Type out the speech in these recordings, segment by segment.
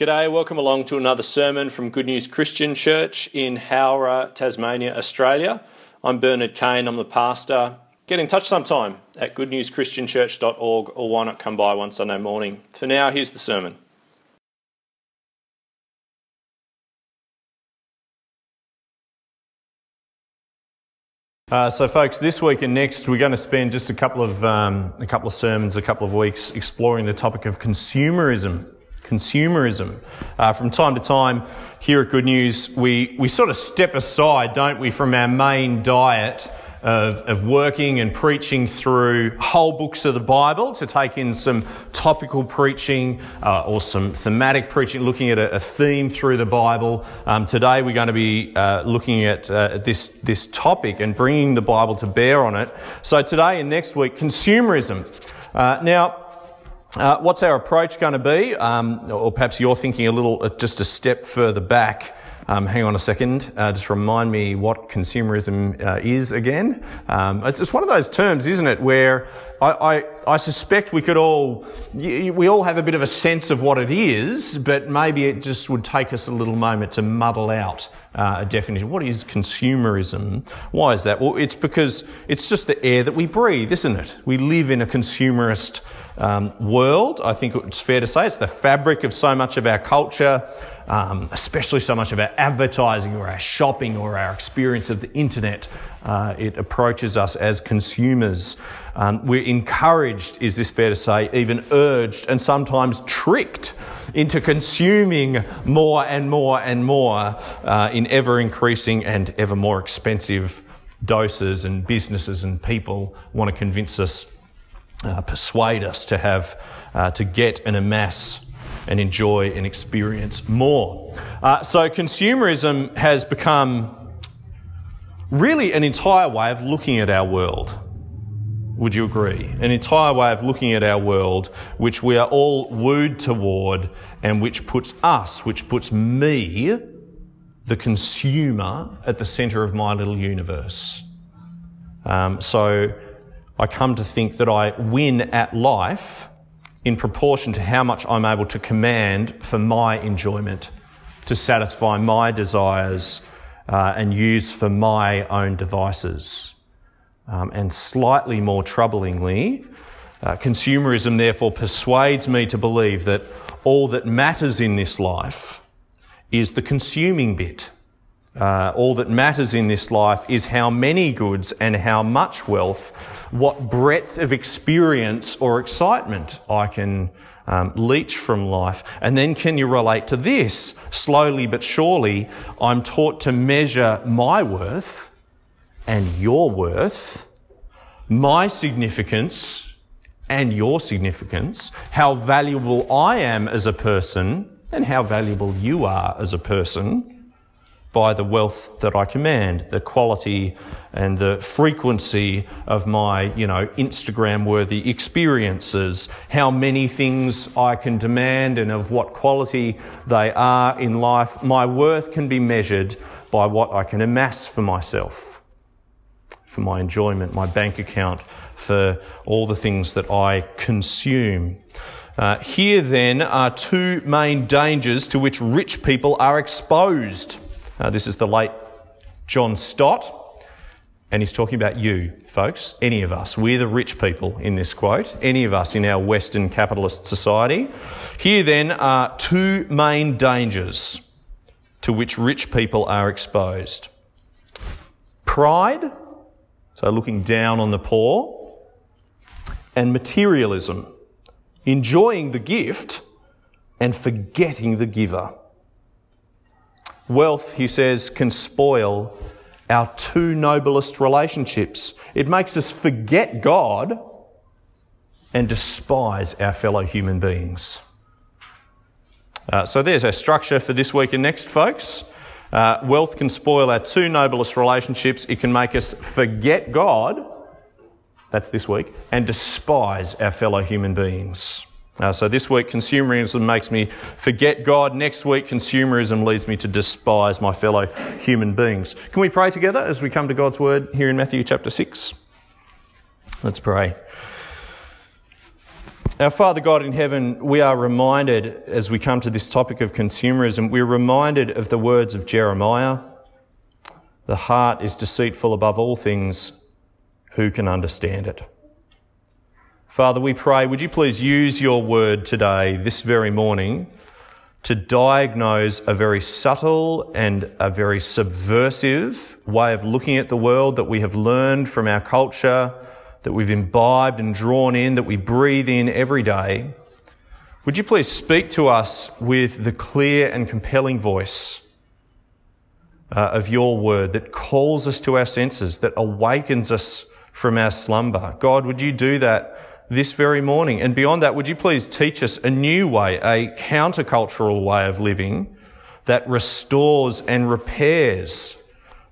G'day, welcome along to another sermon from Good News Christian Church in Howrah, Tasmania, Australia. I'm Bernard Kane, I'm the pastor. Get in touch sometime at goodnewschristianchurch.org or why not come by one Sunday morning. For now, here's the sermon. Uh, so, folks, this week and next, we're going to spend just a couple of um, a couple of sermons, a couple of weeks exploring the topic of consumerism consumerism. Uh, from time to time here at Good News, we, we sort of step aside, don't we, from our main diet of, of working and preaching through whole books of the Bible to take in some topical preaching uh, or some thematic preaching, looking at a, a theme through the Bible. Um, today we're going to be uh, looking at uh, this, this topic and bringing the Bible to bear on it. So today and next week, consumerism. Uh, now, uh, what's our approach going to be? Um, or perhaps you're thinking a little, uh, just a step further back. Um, hang on a second. Uh, just remind me what consumerism uh, is again. Um, it's, it's, one of those terms, isn't it, where I, I, I, suspect we could all, we all have a bit of a sense of what it is, but maybe it just would take us a little moment to muddle out uh, a definition. What is consumerism? Why is that? Well, it's because it's just the air that we breathe, isn't it? We live in a consumerist um, world. I think it's fair to say it's the fabric of so much of our culture, um, especially so much of our advertising or our shopping or our experience of the internet. Uh, it approaches us as consumers. Um, we're encouraged, is this fair to say, even urged and sometimes tricked into consuming more and more and more uh, in ever increasing and ever more expensive doses, and businesses and people want to convince us uh, persuade us to have, uh, to get and amass and enjoy and experience more. Uh, so consumerism has become really an entire way of looking at our world. Would you agree? An entire way of looking at our world, which we are all wooed toward, and which puts us, which puts me, the consumer, at the centre of my little universe. Um, so I come to think that I win at life in proportion to how much I'm able to command for my enjoyment, to satisfy my desires uh, and use for my own devices. Um, and slightly more troublingly, uh, consumerism therefore persuades me to believe that all that matters in this life is the consuming bit. Uh, all that matters in this life is how many goods and how much wealth, what breadth of experience or excitement I can um, leech from life. And then can you relate to this? Slowly but surely, I'm taught to measure my worth and your worth, my significance and your significance, how valuable I am as a person and how valuable you are as a person by the wealth that I command, the quality and the frequency of my, you know, Instagram worthy experiences, how many things I can demand and of what quality they are in life. My worth can be measured by what I can amass for myself, for my enjoyment, my bank account, for all the things that I consume. Uh, here then are two main dangers to which rich people are exposed. Uh, this is the late John Stott, and he's talking about you, folks, any of us. We're the rich people in this quote, any of us in our Western capitalist society. Here then are two main dangers to which rich people are exposed pride, so looking down on the poor, and materialism, enjoying the gift and forgetting the giver. Wealth, he says, can spoil our two noblest relationships. It makes us forget God and despise our fellow human beings. Uh, so there's our structure for this week and next, folks. Uh, wealth can spoil our two noblest relationships. It can make us forget God, that's this week, and despise our fellow human beings. Uh, so this week, consumerism makes me forget God. Next week, consumerism leads me to despise my fellow human beings. Can we pray together as we come to God's word here in Matthew chapter 6? Let's pray. Our Father God in heaven, we are reminded as we come to this topic of consumerism, we're reminded of the words of Jeremiah The heart is deceitful above all things. Who can understand it? Father, we pray, would you please use your word today, this very morning, to diagnose a very subtle and a very subversive way of looking at the world that we have learned from our culture, that we've imbibed and drawn in, that we breathe in every day. Would you please speak to us with the clear and compelling voice uh, of your word that calls us to our senses, that awakens us from our slumber? God, would you do that this very morning. And beyond that, would you please teach us a new way, a countercultural way of living that restores and repairs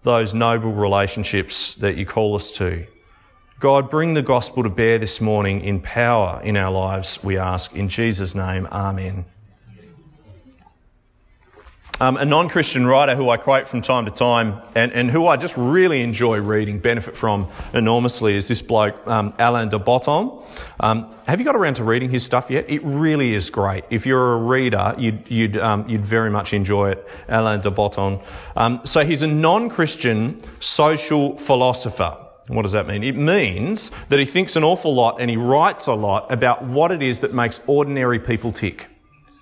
those noble relationships that you call us to? God, bring the gospel to bear this morning in power in our lives, we ask. In Jesus' name, Amen. Um, a non Christian writer who I quote from time to time and, and who I just really enjoy reading, benefit from enormously, is this bloke, um, Alain de Botton. Um, have you got around to reading his stuff yet? It really is great. If you're a reader, you'd, you'd, um, you'd very much enjoy it, Alain de Botton. Um, so he's a non Christian social philosopher. What does that mean? It means that he thinks an awful lot and he writes a lot about what it is that makes ordinary people tick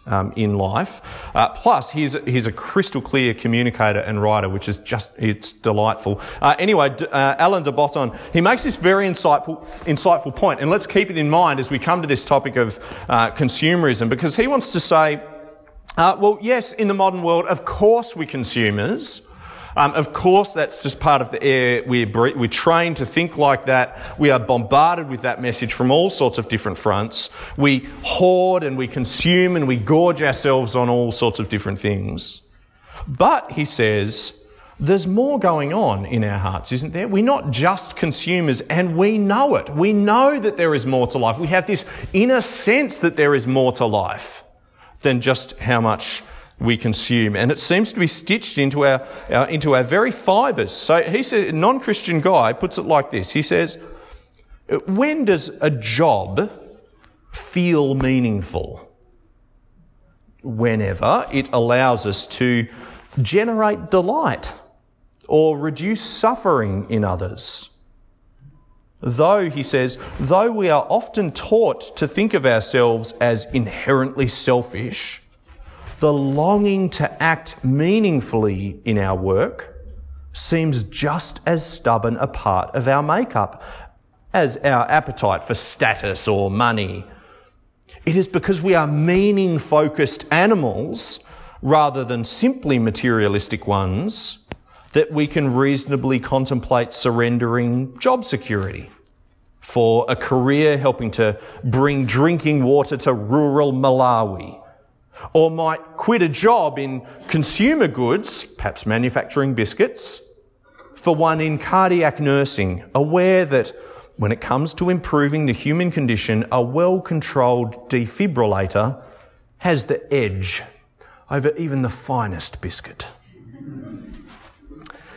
um, in life. Uh, plus, he's, he's a crystal clear communicator and writer, which is just, it's delightful. Uh, anyway, uh, Alain de Botton, he makes this very insightful, insightful point, and let's keep it in mind as we come to this topic of uh, consumerism, because he wants to say, uh, well, yes, in the modern world, of course we consumers, um, of course, that's just part of the air. We're, we're trained to think like that. We are bombarded with that message from all sorts of different fronts. We hoard and we consume and we gorge ourselves on all sorts of different things. But, he says, there's more going on in our hearts, isn't there? We're not just consumers and we know it. We know that there is more to life. We have this inner sense that there is more to life than just how much we consume. And it seems to be stitched into our, our into our very fibres. So he says, a non-Christian guy puts it like this. He says, when does a job feel meaningful? Whenever it allows us to generate delight or reduce suffering in others. Though, he says, though we are often taught to think of ourselves as inherently selfish, the longing to act meaningfully in our work seems just as stubborn a part of our makeup as our appetite for status or money. It is because we are meaning focused animals rather than simply materialistic ones that we can reasonably contemplate surrendering job security for a career helping to bring drinking water to rural Malawi or might quit a job in consumer goods, perhaps manufacturing biscuits, for one in cardiac nursing, aware that when it comes to improving the human condition, a well controlled defibrillator has the edge over even the finest biscuit.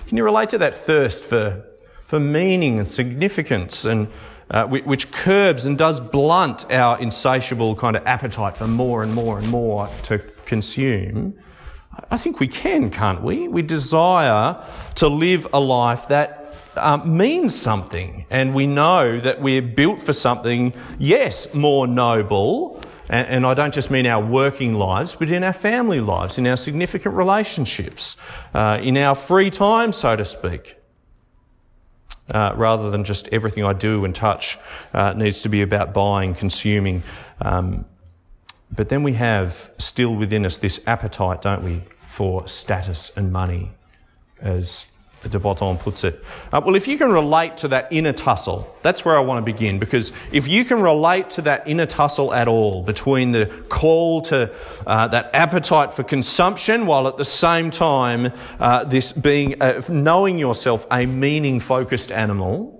Can you relate to that thirst for, for meaning and significance and uh, which curbs and does blunt our insatiable kind of appetite for more and more and more to consume, I think we can, can't we? We desire to live a life that um, means something, and we know that we're built for something, yes, more noble. And, I don't just mean our working lives, but in our family lives, in our significant relationships, uh, in our free time, so to speak uh, rather than just everything I do and touch uh, needs to be about buying, consuming. Um, but then we have still within us this appetite, don't we, for status and money, as de Botton puts it. Uh, well, if you can relate to that inner tussle, that's where I want to begin, because if you can relate to that inner tussle at all between the call to uh, that appetite for consumption, while at the same time uh, this being knowing yourself a meaning focused animal,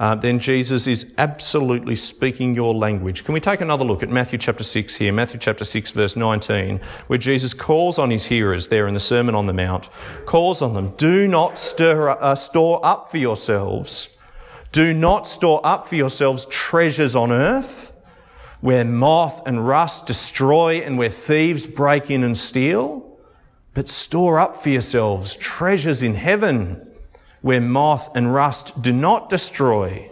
uh, then Jesus is absolutely speaking your language. Can we take another look at Matthew chapter 6 here? Matthew chapter 6, verse 19, where Jesus calls on his hearers there in the Sermon on the Mount, calls on them, do not stir, uh, store up for yourselves, do not store up for yourselves treasures on earth where moth and rust destroy and where thieves break in and steal? But store up for yourselves treasures in heaven where moth and rust do not destroy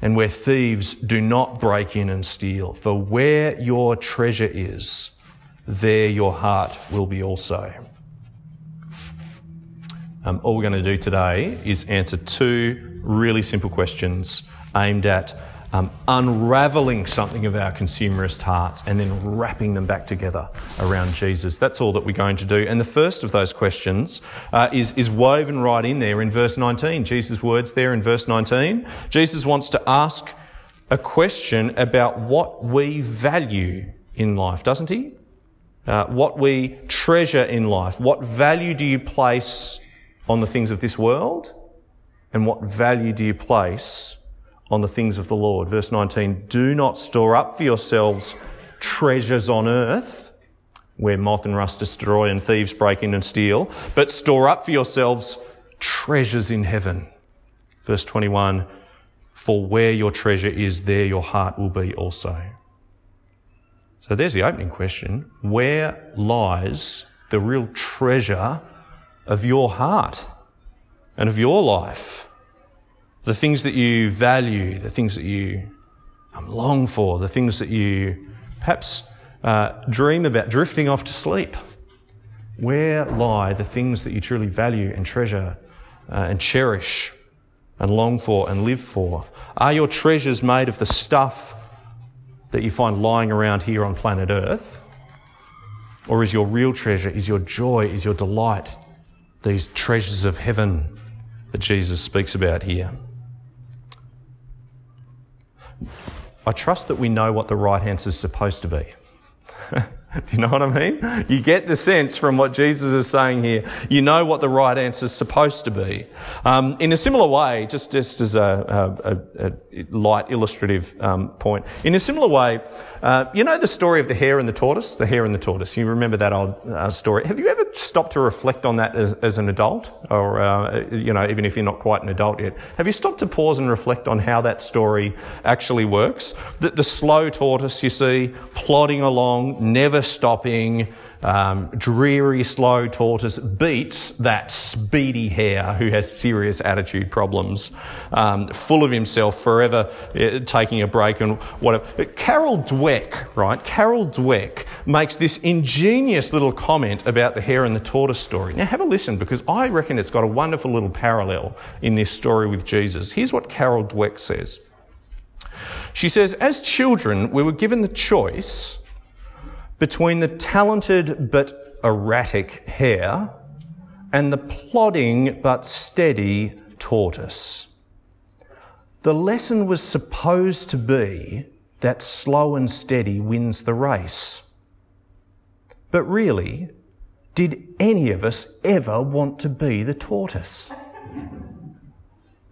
and where thieves do not break in and steal. For where your treasure is, there your heart will be also. Um, all we're going to do today is answer two really simple questions aimed at um, unraveling something of our consumerist hearts and then wrapping them back together around Jesus. That's all that we're going to do. And the first of those questions uh, is, is woven right in there in verse 19. Jesus' words there in verse 19. Jesus wants to ask a question about what we value in life, doesn't he? Uh, what we treasure in life. What value do you place on the things of this world? And what value do you place on the things of the Lord. Verse 19, do not store up for yourselves treasures on earth where moth and rust destroy and thieves break in and steal, but store up for yourselves treasures in heaven. Verse 21, for where your treasure is, there your heart will be also. So there's the opening question. Where lies the real treasure of your heart and of your life? The things that you value, the things that you um, long for, the things that you perhaps uh, dream about drifting off to sleep. Where lie the things that you truly value and treasure uh, and cherish and long for and live for? Are your treasures made of the stuff that you find lying around here on planet Earth? Or is your real treasure, is your joy, is your delight these treasures of heaven that Jesus speaks about here? I trust that we know what the right answer is supposed to be. Do you know what I mean? You get the sense from what Jesus is saying here. You know what the right answer is supposed to be. Um, in a similar way, just, just as a, a, a light illustrative um, point, in a similar way, uh, you know the story of the hare and the tortoise? The hare and the tortoise. You remember that old uh, story. Have you ever stopped to reflect on that as, as an adult? Or, uh, you know, even if you're not quite an adult yet? Have you stopped to pause and reflect on how that story actually works? The, the slow tortoise, you see, plodding along, never stopping, um, dreary, slow tortoise beats that speedy hare who has serious attitude problems, um, full of himself, forever uh, taking a break and whatever. Carol Dweck, right? Carol Dweck makes this ingenious little comment about the hare and the tortoise story. Now have a listen because I reckon it's got a wonderful little parallel in this story with Jesus. Here's what Carol Dweck says. She says, as children, we were given the choice between the talented but erratic hare and the plodding but steady tortoise. The lesson was supposed to be that slow and steady wins the race. But really, did any of us ever want to be the tortoise?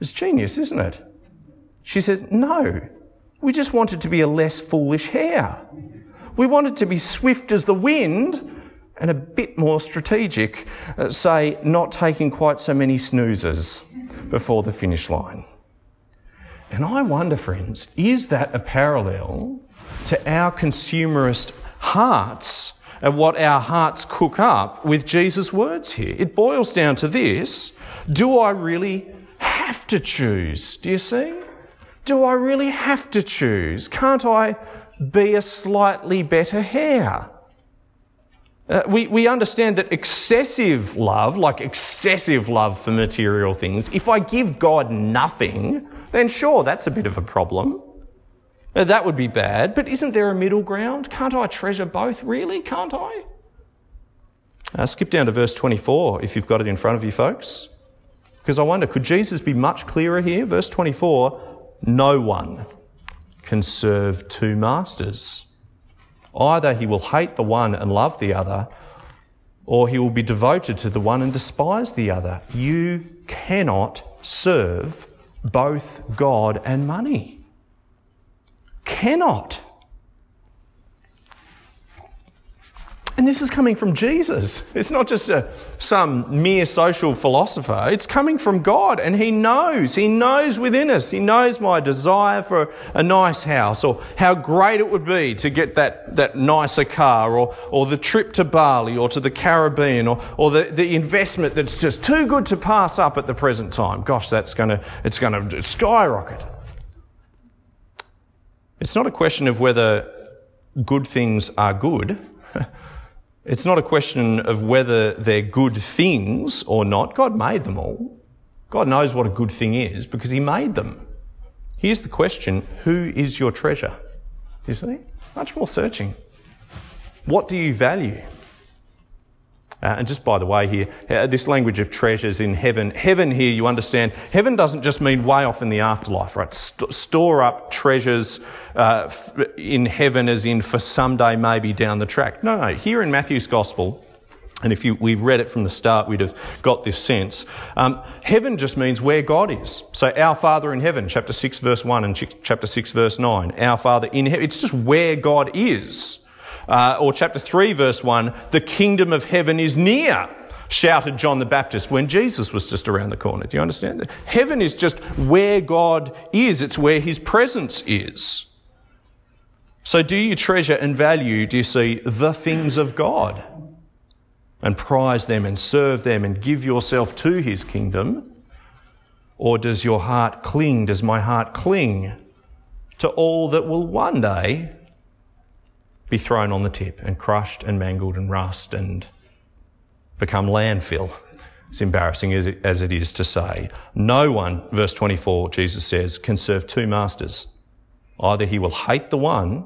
It's genius, isn't it? She says, no, we just wanted to be a less foolish hare. We wanted to be swift as the wind and a bit more strategic, uh, say, not taking quite so many snoozes before the finish line. And I wonder, friends, is that a parallel to our consumerist hearts and what our hearts cook up with Jesus' words here? It boils down to this Do I really have to choose? Do you see? Do I really have to choose? Can't I be a slightly better hare. Uh, we, we understand that excessive love, like excessive love for material things, if I give God nothing, then sure, that's a bit of a problem. Uh, that would be bad, but isn't there a middle ground? Can't I treasure both, really? Can't I? Uh, skip down to verse 24 if you've got it in front of you, folks. Because I wonder, could Jesus be much clearer here? Verse 24 No one can serve two masters. Either he will hate the one and love the other, or he will be devoted to the one and despise the other. You cannot serve both God and money. Cannot. And this is coming from Jesus. It's not just a, some mere social philosopher. It's coming from God. And He knows. He knows within us. He knows my desire for a nice house or how great it would be to get that, that nicer car or, or the trip to Bali or to the Caribbean or, or the, the investment that's just too good to pass up at the present time. Gosh, that's going to, it's going to skyrocket. It's not a question of whether good things are good. It's not a question of whether they're good things or not. God made them all. God knows what a good thing is because He made them. Here's the question Who is your treasure? You see? Much more searching. What do you value? Uh, and just by the way, here, uh, this language of treasures in heaven, heaven here, you understand, heaven doesn't just mean way off in the afterlife, right? St- store up treasures uh, f- in heaven as in for someday maybe down the track. No, no. Here in Matthew's Gospel, and if you, we've read it from the start, we'd have got this sense. Um, heaven just means where God is. So, our Father in heaven, chapter 6, verse 1, and ch- chapter 6, verse 9. Our Father in heaven. It's just where God is. Uh, or chapter 3, verse 1, the kingdom of heaven is near, shouted John the Baptist when Jesus was just around the corner. Do you understand that? Heaven is just where God is, it's where his presence is. So, do you treasure and value, do you see, the things of God and prize them and serve them and give yourself to his kingdom? Or does your heart cling, does my heart cling to all that will one day be thrown on the tip and crushed and mangled and rust and become landfill. It's embarrassing as it, is to say. No one, verse 24, Jesus says, can serve two masters. Either he will hate the one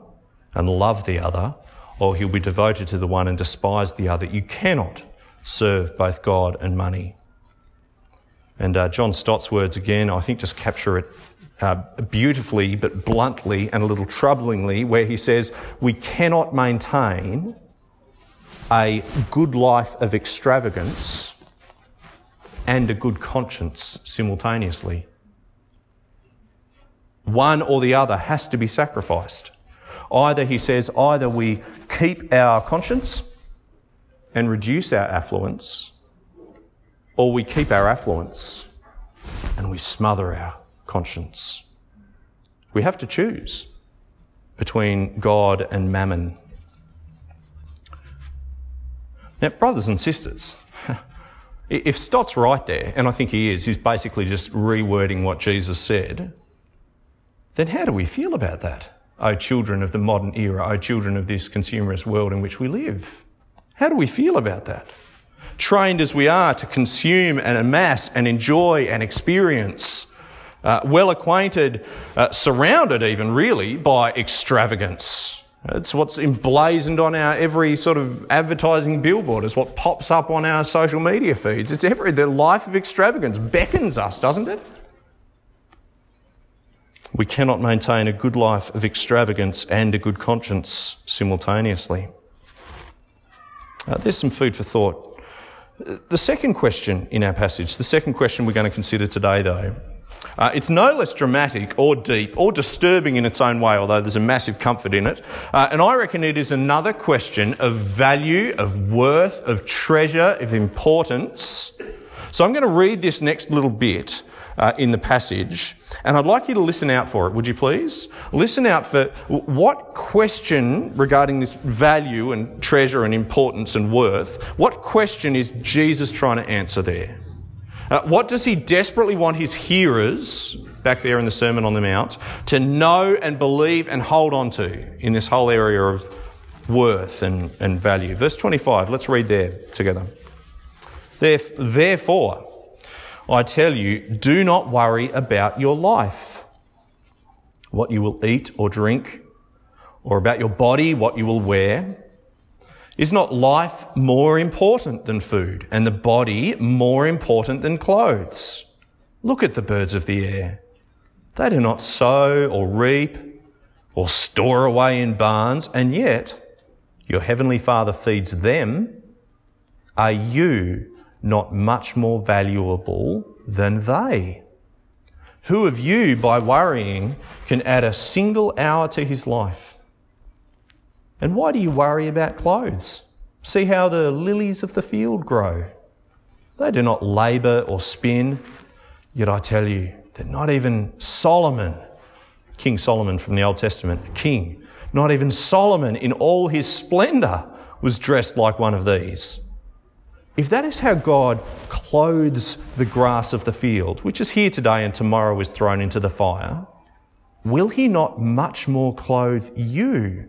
and love the other, or he'll be devoted to the one and despise the other. You cannot serve both God and money. And uh, John Stott's words again, I think, just capture it uh, beautifully but bluntly and a little troublingly, where he says, We cannot maintain a good life of extravagance and a good conscience simultaneously. One or the other has to be sacrificed. Either, he says, either we keep our conscience and reduce our affluence, or we keep our affluence and we smother our conscience. We have to choose between God and mammon. Now, brothers and sisters, if Stott's right there, and I think he is, he's basically just rewording what Jesus said, then how do we feel about that? Oh, children of the modern era, oh, children of this consumerist world in which we live. How do we feel about that? Trained as we are to consume and amass and enjoy and experience uh, well acquainted, uh, surrounded even really by extravagance. It's what's emblazoned on our every sort of advertising billboard. It's what pops up on our social media feeds. It's every the life of extravagance beckons us, doesn't it? We cannot maintain a good life of extravagance and a good conscience simultaneously. Uh, there's some food for thought. The second question in our passage, the second question we're going to consider today, though, uh, it's no less dramatic or deep or disturbing in its own way, although there's a massive comfort in it. Uh, and I reckon it is another question of value, of worth, of treasure, of importance. So I'm going to read this next little bit uh, in the passage, and I'd like you to listen out for it, would you please? Listen out for what question regarding this value and treasure and importance and worth, what question is Jesus trying to answer there? Uh, what does he desperately want his hearers, back there in the Sermon on the Mount, to know and believe and hold on to in this whole area of worth and, and value? Verse 25, let's read there together. Therefore, I tell you, do not worry about your life, what you will eat or drink, or about your body, what you will wear. Is not life more important than food and the body more important than clothes? Look at the birds of the air. They do not sow or reap or store away in barns, and yet your heavenly Father feeds them. Are you not much more valuable than they? Who of you, by worrying, can add a single hour to his life? And why do you worry about clothes? See how the lilies of the field grow. They do not labour or spin. Yet I tell you that not even Solomon, King Solomon from the Old Testament, king, not even Solomon in all his splendour was dressed like one of these. If that is how God clothes the grass of the field, which is here today and tomorrow is thrown into the fire, will he not much more clothe you,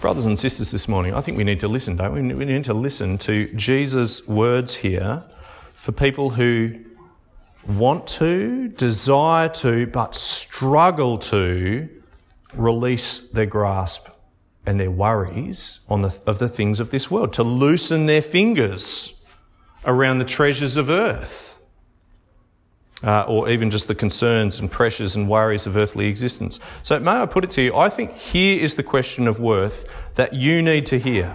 Brothers and sisters, this morning, I think we need to listen, don't we? We need to listen to Jesus' words here for people who want to, desire to, but struggle to release their grasp and their worries on the, of the things of this world, to loosen their fingers around the treasures of earth. Uh, or even just the concerns and pressures and worries of earthly existence. So, may I put it to you? I think here is the question of worth that you need to hear.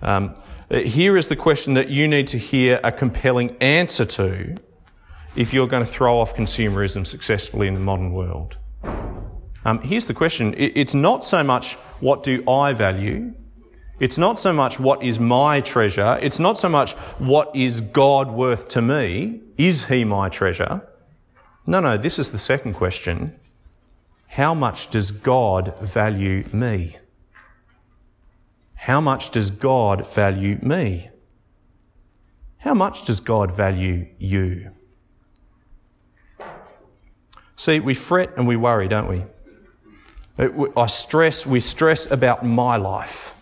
Um, here is the question that you need to hear a compelling answer to if you're going to throw off consumerism successfully in the modern world. Um, here's the question it's not so much what do I value, it's not so much what is my treasure, it's not so much what is God worth to me, is He my treasure? No, no, this is the second question. How much does God value me? How much does God value me? How much does God value you? See, we fret and we worry, don't we? I stress, we stress about my life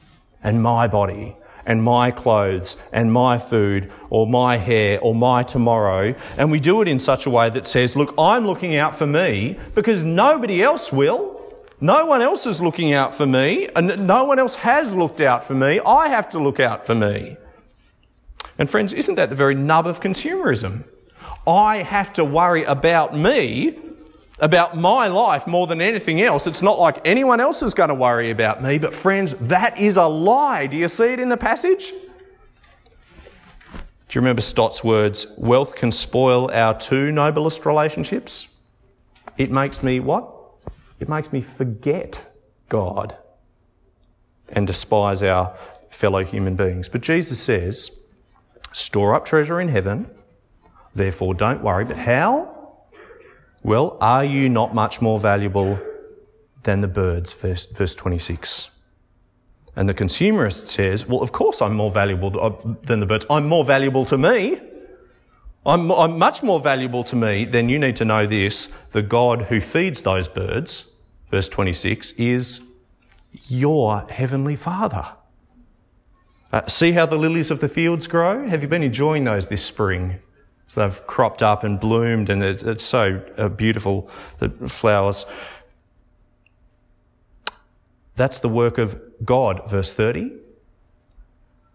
and my body and my clothes and my food or my hair or my tomorrow. And we do it in such a way that says, look, I'm looking out for me because nobody else will. No one else is looking out for me and no one else has looked out for me. I have to look out for me. And friends, isn't that the very nub of consumerism? I have to worry about me about my life more than anything else. It's not like anyone else is going to worry about me, but friends, that is a lie. Do you see it in the passage? Do you remember Stott's words? Wealth can spoil our two noblest relationships. It makes me what? It makes me forget God and despise our fellow human beings. But Jesus says, store up treasure in heaven, therefore don't worry. But how? Well, are you not much more valuable than the birds? Verse, verse 26. And the consumerist says, Well, of course I'm more valuable uh, than the birds. I'm more valuable to me. I'm, I'm much more valuable to me. than you need to know this the God who feeds those birds, verse 26, is your heavenly Father. Uh, see how the lilies of the fields grow? Have you been enjoying those this spring? So they've cropped up and bloomed, and it's, it's so uh, beautiful, the flowers. That's the work of God, verse 30.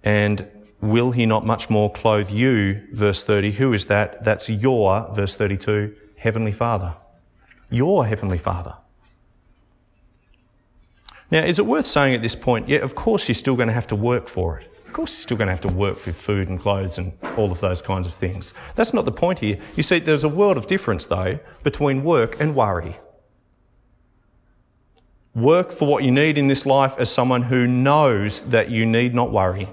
And will he not much more clothe you, verse 30? Who is that? That's your, verse 32, Heavenly Father. Your Heavenly Father. Now, is it worth saying at this point, yeah, of course you're still going to have to work for it course, you're still going to have to work for food and clothes and all of those kinds of things. That's not the point here. You see, there's a world of difference, though, between work and worry. Work for what you need in this life as someone who knows that you need not worry.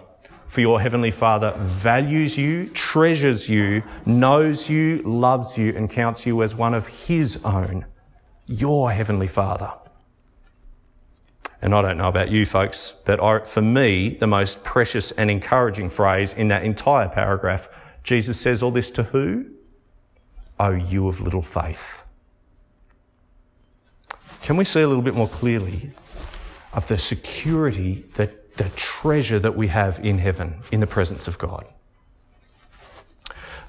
For your Heavenly Father values you, treasures you, knows you, loves you, and counts you as one of His own. Your Heavenly Father. And I don't know about you folks, but I, for me, the most precious and encouraging phrase in that entire paragraph, Jesus says all this to who? Oh, you of little faith. Can we see a little bit more clearly of the security, the, the treasure that we have in heaven, in the presence of God?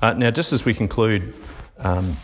Uh, now, just as we conclude, um,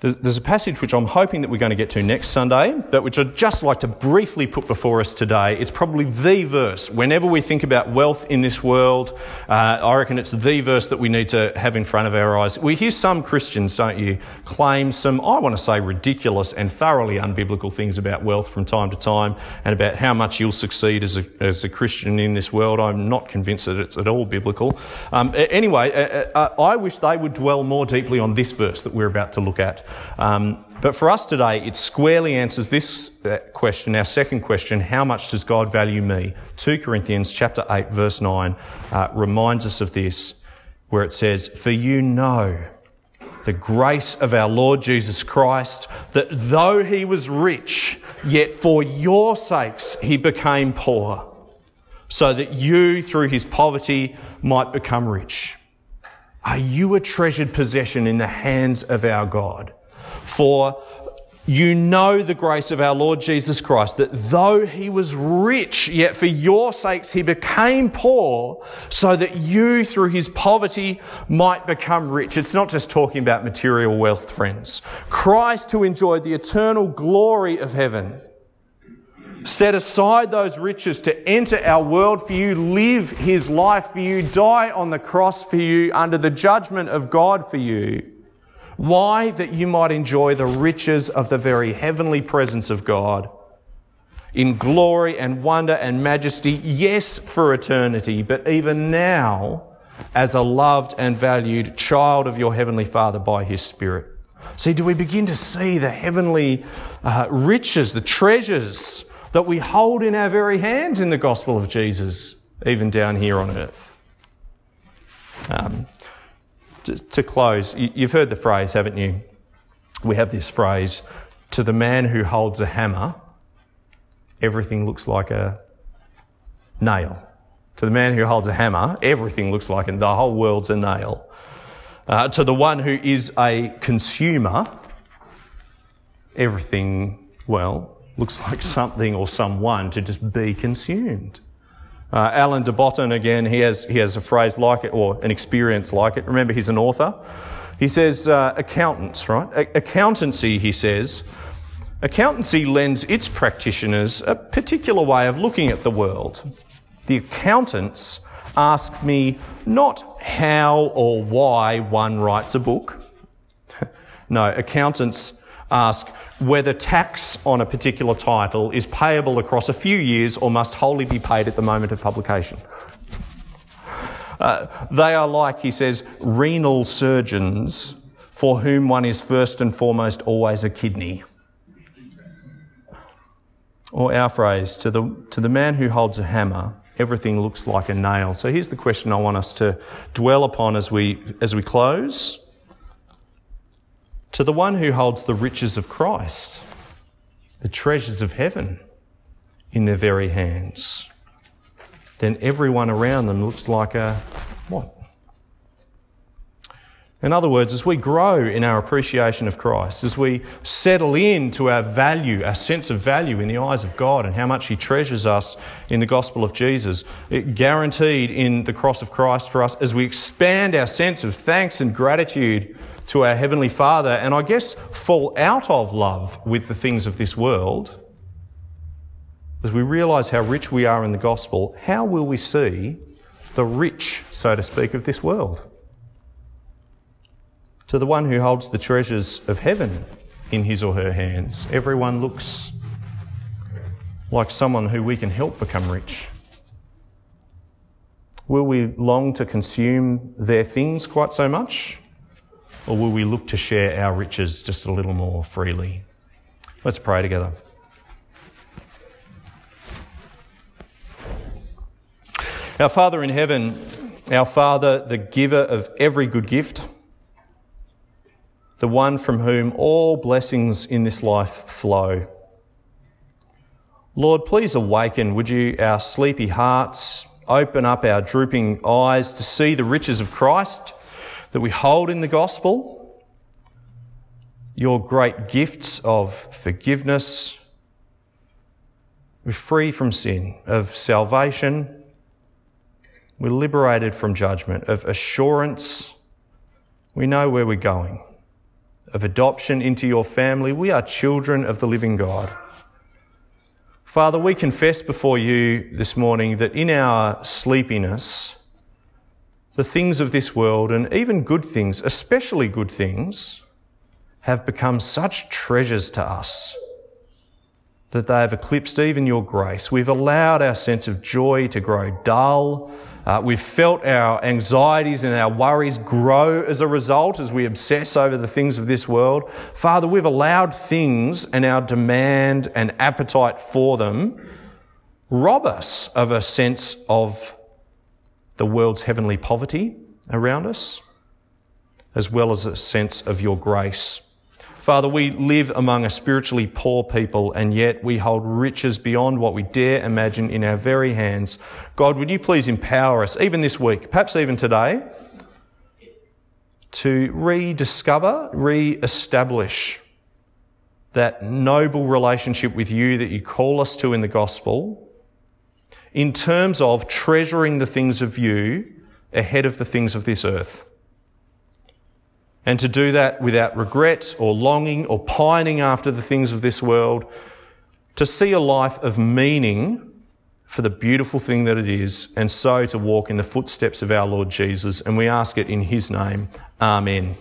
There's a passage which I'm hoping that we're going to get to next Sunday, but which I'd just like to briefly put before us today. It's probably the verse. Whenever we think about wealth in this world, uh, I reckon it's the verse that we need to have in front of our eyes. We hear some Christians, don't you, claim some, I want to say, ridiculous and thoroughly unbiblical things about wealth from time to time and about how much you'll succeed as a, as a Christian in this world. I'm not convinced that it's at all biblical. Um, anyway, uh, uh, I wish they would dwell more deeply on this verse that we're about to look at. Um, but for us today, it squarely answers this uh, question, our second question, how much does God value me? 2 Corinthians chapter 8 verse 9 uh, reminds us of this, where it says, For you know the grace of our Lord Jesus Christ, that though he was rich, yet for your sakes he became poor, so that you through his poverty might become rich. Are you a treasured possession in the hands of our God? For you know the grace of our Lord Jesus Christ, that though he was rich, yet for your sakes he became poor, so that you through his poverty might become rich. It's not just talking about material wealth, friends. Christ, who enjoyed the eternal glory of heaven, set aside those riches to enter our world for you, live his life for you, die on the cross for you, under the judgment of God for you why? That you might enjoy the riches of the very heavenly presence of God in glory and wonder and majesty, yes, for eternity, but even now as a loved and valued child of your heavenly Father by His Spirit. See, do we begin to see the heavenly uh, riches, the treasures that we hold in our very hands in the gospel of Jesus, even down here on earth? Um, to, to close, you've heard the phrase, haven't you? We have this phrase to the man who holds a hammer, everything looks like a nail. To the man who holds a hammer, everything looks like a, the whole world's a nail. Uh, to the one who is a consumer, everything, well, looks like something or someone to just be consumed. Uh, Alain de Botton, again, he has, he has a phrase like it or an experience like it. Remember, he's an author. He says, uh, accountants, right? A- accountancy, he says, accountancy lends its practitioners a particular way of looking at the world. The accountants ask me not how or why one writes a book. no, accountants ask whether tax on a particular title is payable across a few years or must wholly be paid at the moment of publication. Uh, they are like, he says, renal surgeons for whom one is first and foremost always a kidney. Or our phrase, to the, to the man who holds a hammer, everything looks like a nail. So here's the question I want us to dwell upon as we, as we close to the one who holds the riches of Christ, the treasures of heaven in their very hands, then everyone around them looks like a what? In other words, as we grow in our appreciation of Christ, as we settle into our value, our sense of value in the eyes of God and how much He treasures us in the gospel of Jesus, it guaranteed in the cross of Christ for us, as we expand our sense of thanks and gratitude to our Heavenly Father and I guess fall out of love with the things of this world, as we realize how rich we are in the gospel, how will we see the rich, so to speak, of this world? To the one who holds the treasures of heaven in his or her hands, everyone looks like someone who we can help become rich. Will we long to consume their things quite so much? Or will we look to share our riches just a little more freely? Let's pray together. Our Father in heaven, our Father, the giver of every good gift, the one from whom all blessings in this life flow. Lord, please awaken, would you, our sleepy hearts, open up our drooping eyes to see the riches of Christ that we hold in the gospel, your great gifts of forgiveness, we're free from sin, of salvation, we're liberated from judgment, of assurance, we know where we're going, of adoption into your family. We are children of the living God. Father, we confess before you this morning that in our sleepiness, the things of this world and even good things, especially good things, have become such treasures to us that they have eclipsed even your grace. We've allowed our sense of joy to grow dull. Uh, we've felt our anxieties and our worries grow as a result as we obsess over the things of this world. Father, we've allowed things and our demand and appetite for them rob us of a sense of the world's heavenly poverty around us, as well as a sense of your grace. Father, we live among a spiritually poor people, and yet we hold riches beyond what we dare imagine in our very hands. God, would you please empower us, even this week, perhaps even today, to rediscover, re establish that noble relationship with you that you call us to in the gospel in terms of treasuring the things of you ahead of the things of this earth. And to do that without regret or longing or pining after the things of this world, to see a life of meaning for the beautiful thing that it is, and so to walk in the footsteps of our Lord Jesus. And we ask it in His name. Amen.